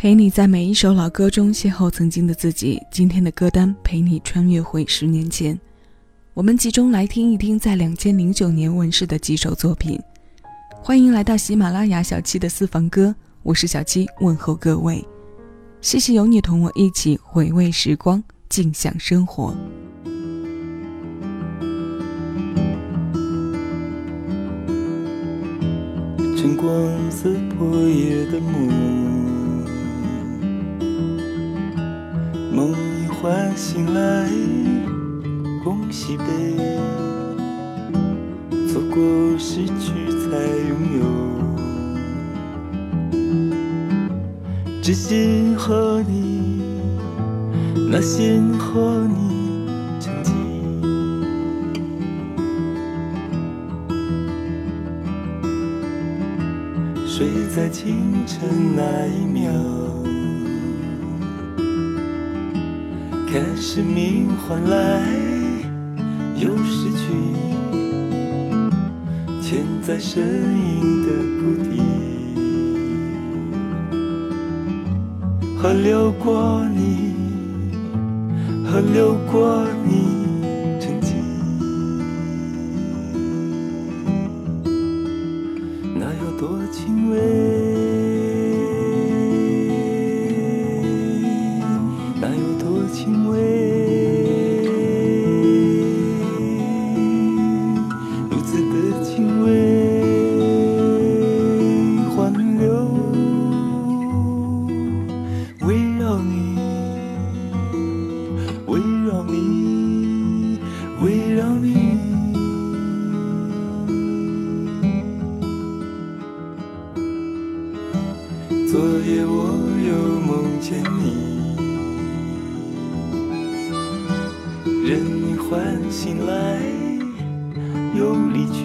陪你在每一首老歌中邂逅曾经的自己。今天的歌单陪你穿越回十年前，我们集中来听一听在两千零九年问世的几首作品。欢迎来到喜马拉雅小七的私房歌，我是小七，问候各位。谢谢有你同我一起回味时光，静享生活。晨光似破夜的梦。梦一唤醒来，恭喜悲，错过失去才拥有，只心和你，那心和你曾经，睡在清晨那一秒。看生命换来又失去，潜在身影的谷底。河流过你，河流过你，轻微又离去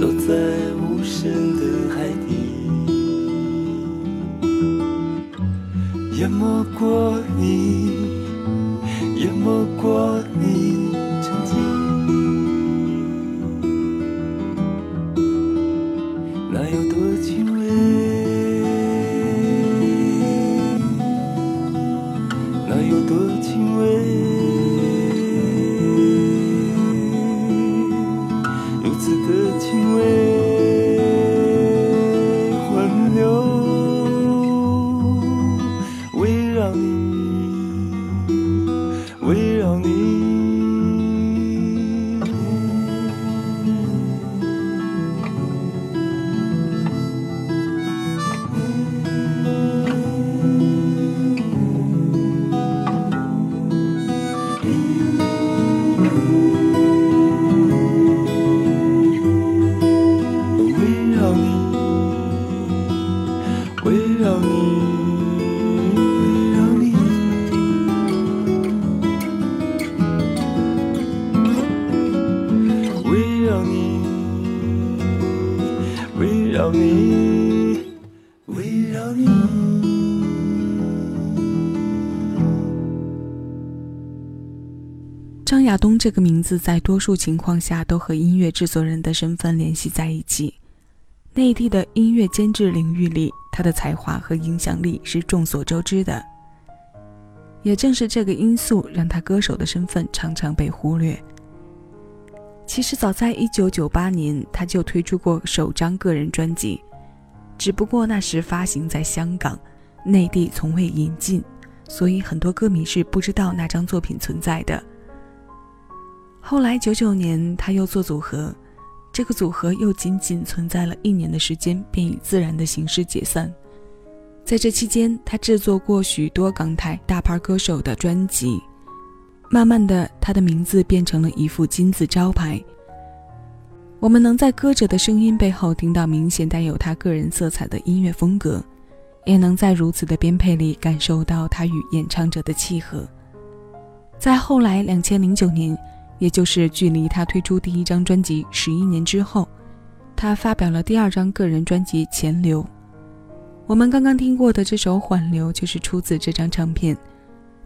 落在无声的海底。淹没过你淹没过张亚东这个名字在多数情况下都和音乐制作人的身份联系在一起。内地的音乐监制领域里，他的才华和影响力是众所周知的。也正是这个因素，让他歌手的身份常常被忽略。其实早在1998年，他就推出过首张个人专辑，只不过那时发行在香港，内地从未引进，所以很多歌迷是不知道那张作品存在的。后来九九年，他又做组合，这个组合又仅仅存在了一年的时间，便以自然的形式解散。在这期间，他制作过许多港台大牌歌手的专辑，慢慢的，他的名字变成了一副金字招牌。我们能在歌者的声音背后听到明显带有他个人色彩的音乐风格，也能在如此的编配里感受到他与演唱者的契合。在后来两千零九年。也就是距离他推出第一张专辑十一年之后，他发表了第二张个人专辑《钱流》。我们刚刚听过的这首《缓流》就是出自这张唱片，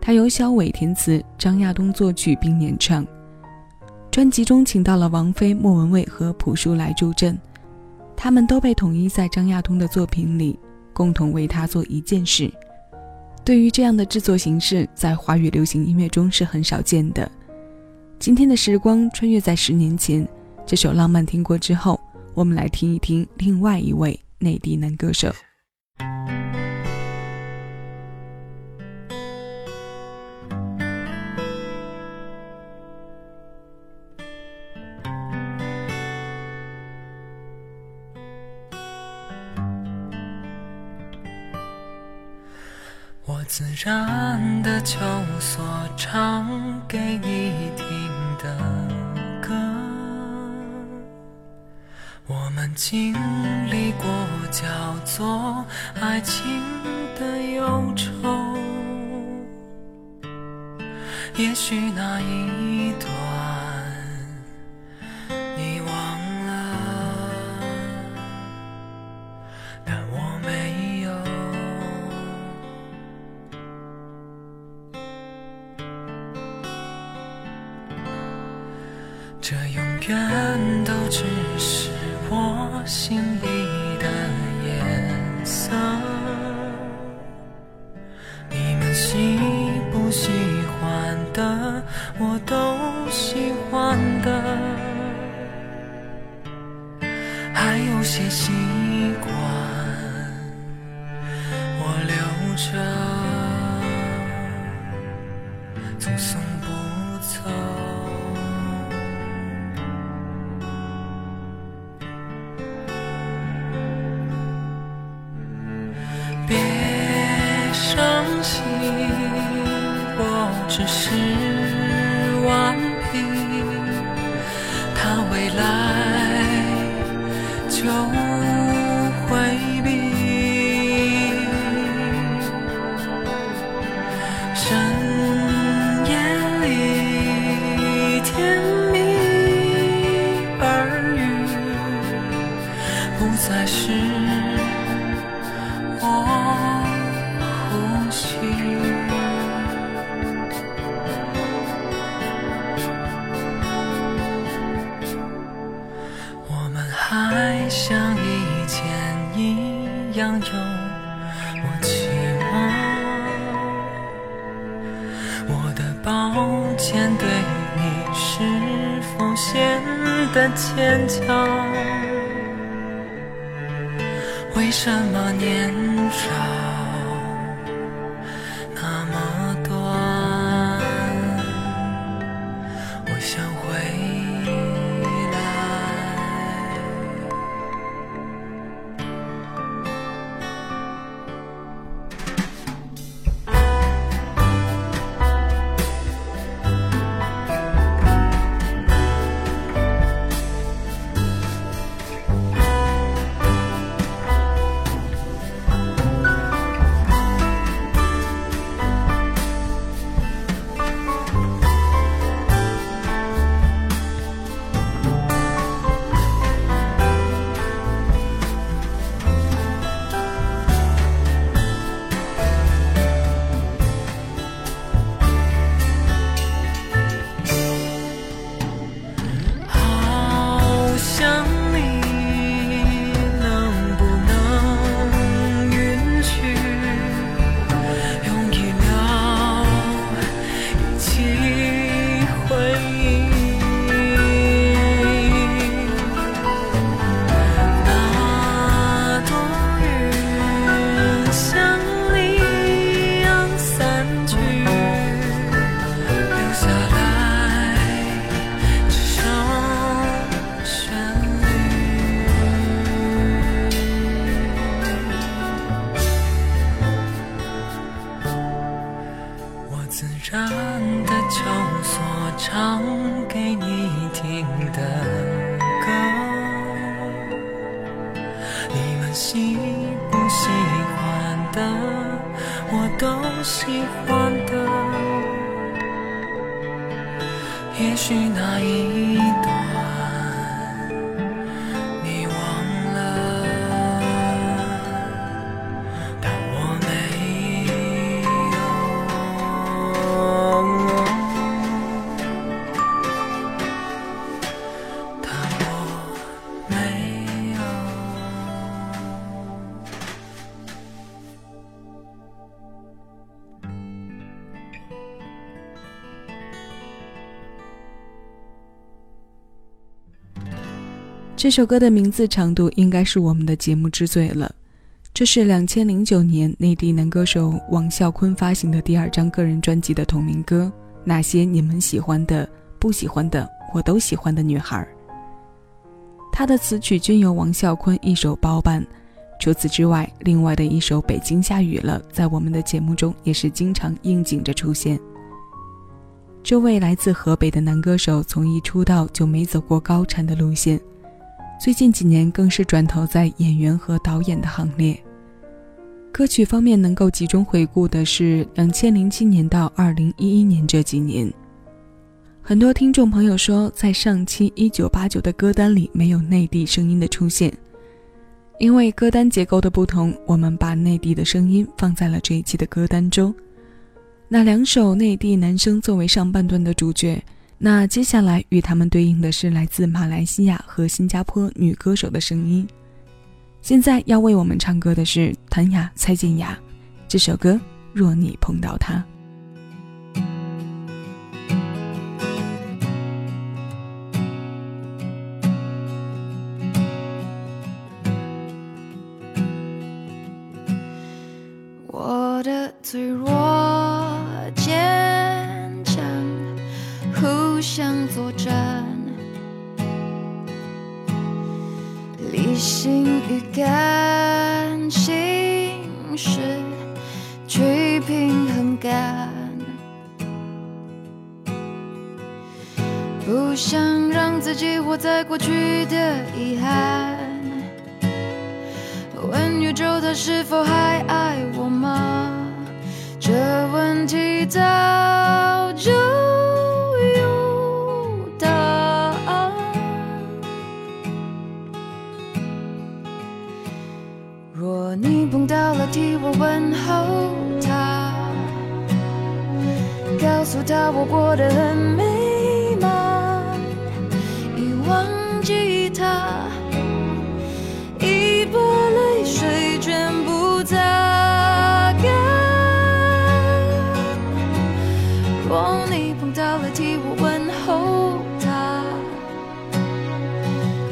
它由小伟填词，张亚东作曲并演唱。专辑中请到了王菲、莫文蔚和朴树来助阵，他们都被统一在张亚东的作品里，共同为他做一件事。对于这样的制作形式，在华语流行音乐中是很少见的。今天的时光穿越在十年前，这首浪漫听过之后，我们来听一听另外一位内地男歌手。自然的求索，唱给你听的歌。我们经历过叫做爱情的忧愁，也许那一朵的。还有些心唱给你听的歌，你们喜不喜欢的，我都喜欢的。也许那一朵这首歌的名字长度应该是我们的节目之最了。这是两千零九年内地男歌手王啸坤发行的第二张个人专辑的同名歌。那些你们喜欢的、不喜欢的，我都喜欢的女孩。他的词曲均由王啸坤一手包办。除此之外，另外的一首《北京下雨了》在我们的节目中也是经常应景着出现。这位来自河北的男歌手从一出道就没走过高产的路线，最近几年更是转投在演员和导演的行列。歌曲方面能够集中回顾的是两千零七年到二零一一年这几年。很多听众朋友说，在上期一九八九的歌单里没有内地声音的出现，因为歌单结构的不同，我们把内地的声音放在了这一期的歌单中。那两首内地男声作为上半段的主角，那接下来与他们对应的是来自马来西亚和新加坡女歌手的声音。现在要为我们唱歌的是谭雅、蔡健雅，这首歌《若你碰到他》。我的脆弱。作战，理性与感性是去平衡感，不想让自己活在过去的遗憾。问宇宙，他是否还爱我吗？这问题早问候他，告诉他我过得很美满，已忘记他，已把泪水全部擦干。若你碰到了，替我问候他，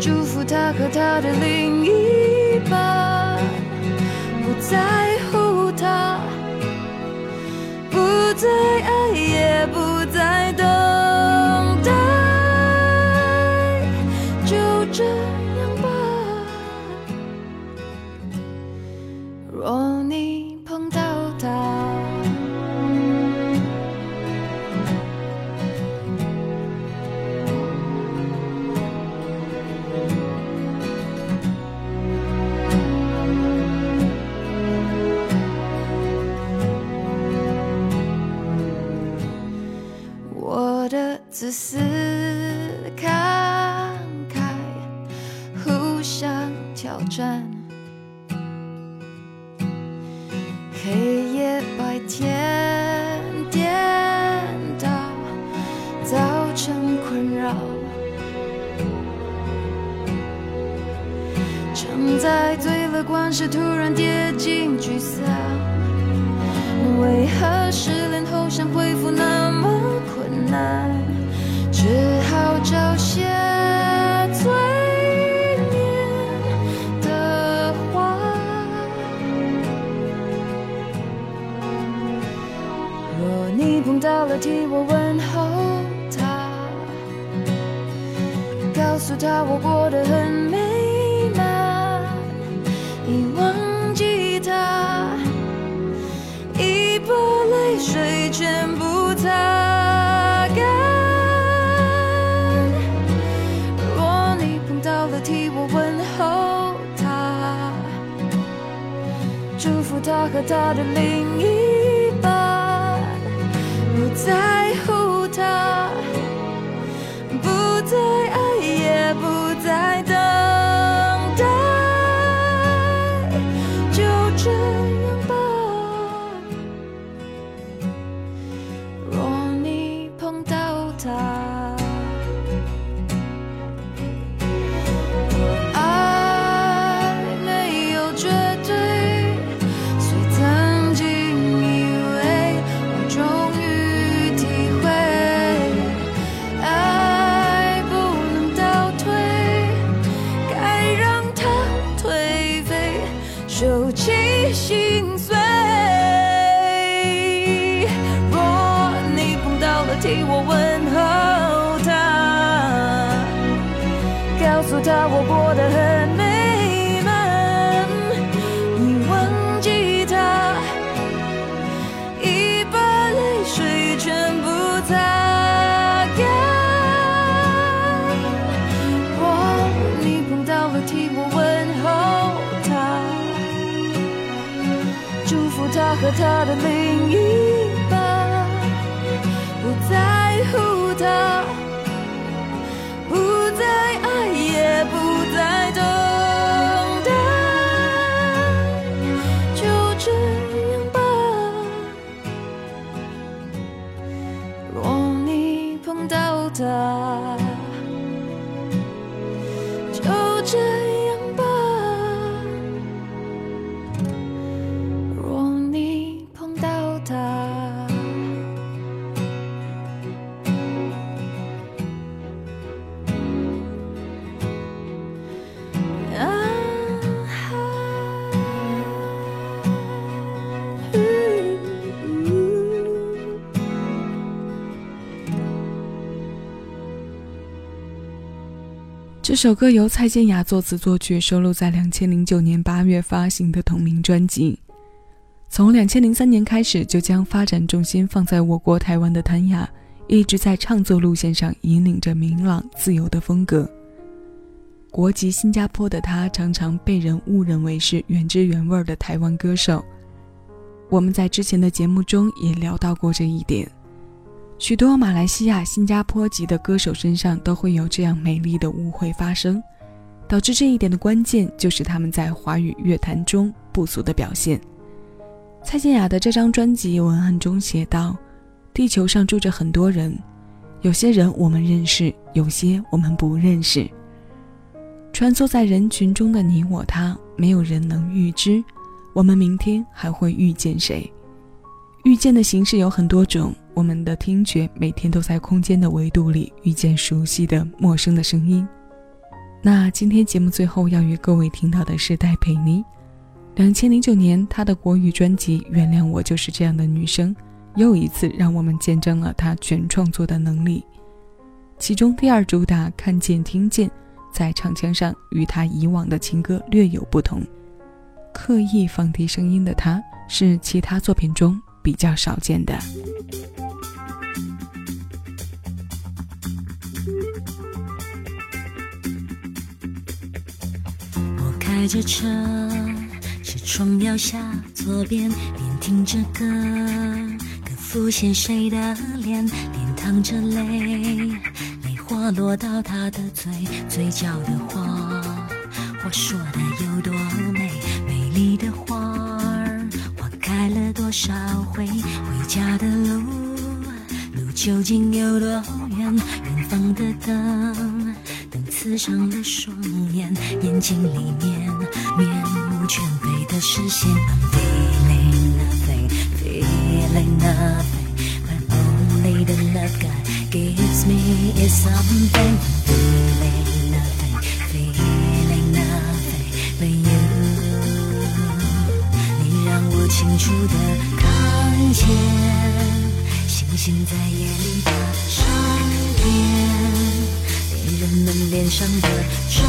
祝福他和他的另不黑夜白天颠倒，造成困扰。正在最乐观时，突然跌进沮丧。为何失恋后想恢复那么困难？到了，替我问候他，告诉他我过得很美满，已忘记他，已把泪水全部擦干。若你碰到了，替我问候。他祝福他和他的另一不和他的另一这首歌由蔡健雅作词作曲，收录在2009年8月发行的同名专辑。从2003年开始，就将发展重心放在我国台湾的谭雅，一直在创作路线上引领着明朗自由的风格。国籍新加坡的他，常常被人误认为是原汁原味的台湾歌手。我们在之前的节目中也聊到过这一点。许多马来西亚、新加坡籍的歌手身上都会有这样美丽的误会发生，导致这一点的关键就是他们在华语乐坛中不俗的表现。蔡健雅的这张专辑文案中写道：“地球上住着很多人，有些人我们认识，有些我们不认识。穿梭在人群中的你我他，没有人能预知，我们明天还会遇见谁？遇见的形式有很多种。”我们的听觉每天都在空间的维度里遇见熟悉的、陌生的声音。那今天节目最后要与各位听到的是戴佩妮。两千零九年，她的国语专辑《原谅我就是这样的女生》，又一次让我们见证了她全创作的能力。其中第二主打《看见听见》在唱腔上与她以往的情歌略有不同，刻意放低声音的她，是其他作品中比较少见的。开着车，车窗摇下左边，边听着歌，可浮现谁的脸，脸淌着泪，泪滑落到他的嘴，嘴角的花，话说的有多美，美丽的花儿，花开了多少回，回家的路，路究竟有多远，远方的灯。刺伤了双眼，眼睛里面面目全非的视线。I'm feeling nothing, feeling nothing, but only the love God gives me is something. Feeling nothing, feeling nothing but you. 你让我清楚的看见星星在夜里的闪脸上的终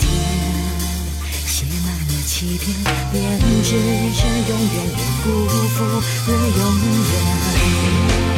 点，写满了欺骗，编织着永远也不负的永远。